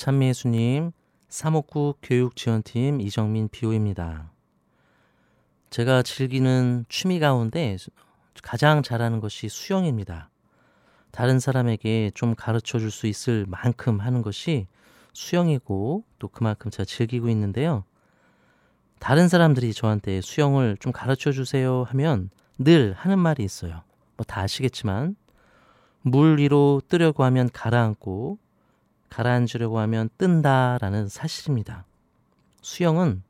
참미예수님, 359 교육지원팀 이정민 비호입니다. 제가 즐기는 취미 가운데 가장 잘하는 것이 수영입니다. 다른 사람에게 좀 가르쳐 줄 수 있을 만큼 하는 것이 수영이고 또 그만큼 제가 즐기고 있는데요. 다른 사람들이 저한테 수영을 좀 가르쳐 주세요 하면 늘 하는 말이 있어요. 뭐 다 아시겠지만 물 위로 뜨려고 하면 가라앉고 가라앉으려고 하면 뜬다라는 사실입니다. 수영은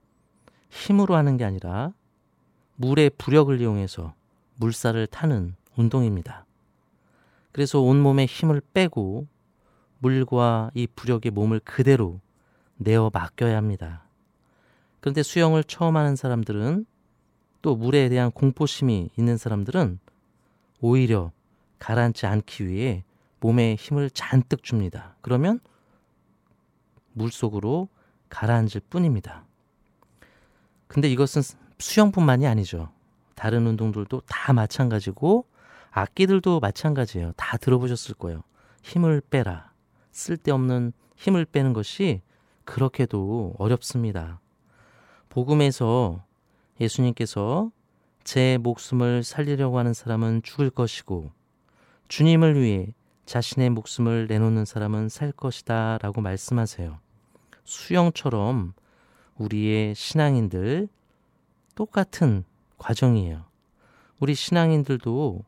힘으로 하는 게 아니라 물의 부력을 이용해서 물살을 타는 운동입니다. 그래서 온몸에 힘을 빼고 물과 이 부력의 몸을 그대로 내어 맡겨야 합니다. 그런데 수영을 처음 하는 사람들은 또 물에 대한 공포심이 있는 사람들은 오히려 가라앉지 않기 위해 몸에 힘을 잔뜩 줍니다. 그러면 물 속으로 가라앉을 뿐입니다. 근데 이것은 수영뿐만이 아니죠. 다른 운동들도 다 마찬가지고 악기들도 마찬가지예요. 다 들어보셨을 거예요. 힘을 빼라. 쓸데없는 힘을 빼는 것이 그렇게도 어렵습니다. 복음에서 예수님께서 제 목숨을 살리려고 하는 사람은 죽을 것이고 주님을 위해 자신의 목숨을 내놓는 사람은 살 것이다 라고 말씀하세요. 수영처럼 우리의 신앙인들 똑같은 과정이에요. 우리 신앙인들도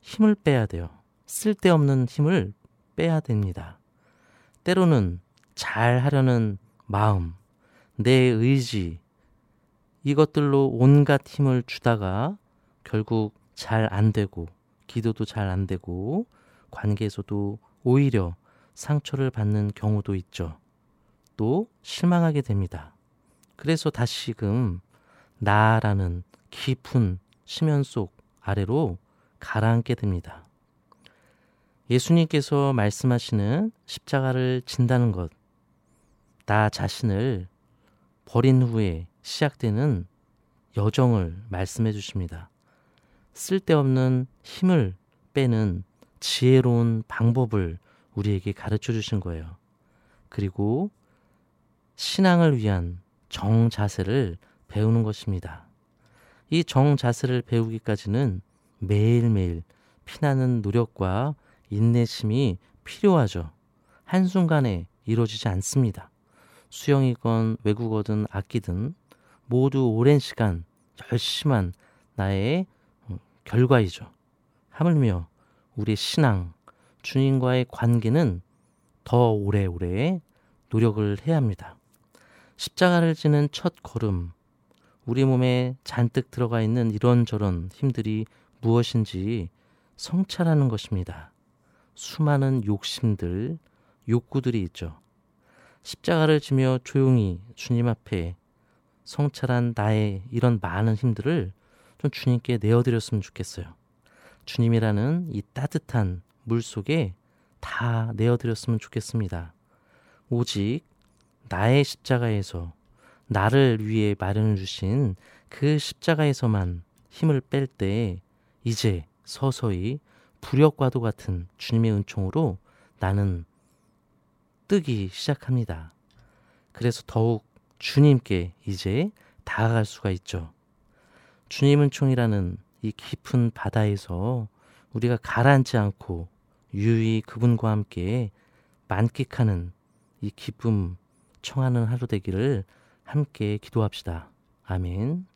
힘을 빼야 돼요. 쓸데없는 힘을 빼야 됩니다. 때로는 잘 하려는 마음, 내 의지, 이것들로 온갖 힘을 주다가 결국 잘 안 되고, 기도도 잘 안 되고, 관계에서도 오히려 상처를 받는 경우도 있죠. 또 실망하게 됩니다. 그래서 다시금 나라는 깊은 심연 속 아래로 가라앉게 됩니다. 예수님께서 말씀하시는 십자가를 진다는 것, 나 자신을 버린 후에 시작되는 여정을 말씀해 주십니다. 쓸데없는 힘을 빼는 지혜로운 방법을 우리에게 가르쳐 주신 거예요. 그리고 신앙을 위한 정 자세를 배우는 것입니다. 이 정 자세를 배우기까지는 매일매일 피나는 노력과 인내심이 필요하죠. 한순간에 이루어지지 않습니다. 수영이건 외국어든 악기든 모두 오랜 시간 열심한 나의 어, 결과이죠. 하물며 우리의 신앙, 주님과의 관계는 더 오래오래 노력을 해야 합니다. 십자가를 지는 첫 걸음, 우리 몸에 잔뜩 들어가 있는 이런저런 힘들이 무엇인지 성찰하는 것입니다. 수많은 욕심들, 욕구들이 있죠. 십자가를 지며 조용히 주님 앞에 성찰한 나의 이런 많은 힘들을 좀 주님께 내어드렸으면 좋겠어요. 주님이라는 이 따뜻한 물 속에 다 내어드렸으면 좋겠습니다. 오직 나의 십자가에서 나를 위해 마련해 주신 그 십자가에서만 힘을 뺄 때 이제 서서히 부력과도 같은 주님의 은총으로 나는 뜨기 시작합니다. 그래서 더욱 주님께 이제 다가갈 수가 있죠. 주님 은총이라는 이 깊은 바다에서 우리가 가라앉지 않고 유유히 그분과 함께 만끽하는 이 기쁨 청하는 하루 되기를 함께 기도합시다. 아멘.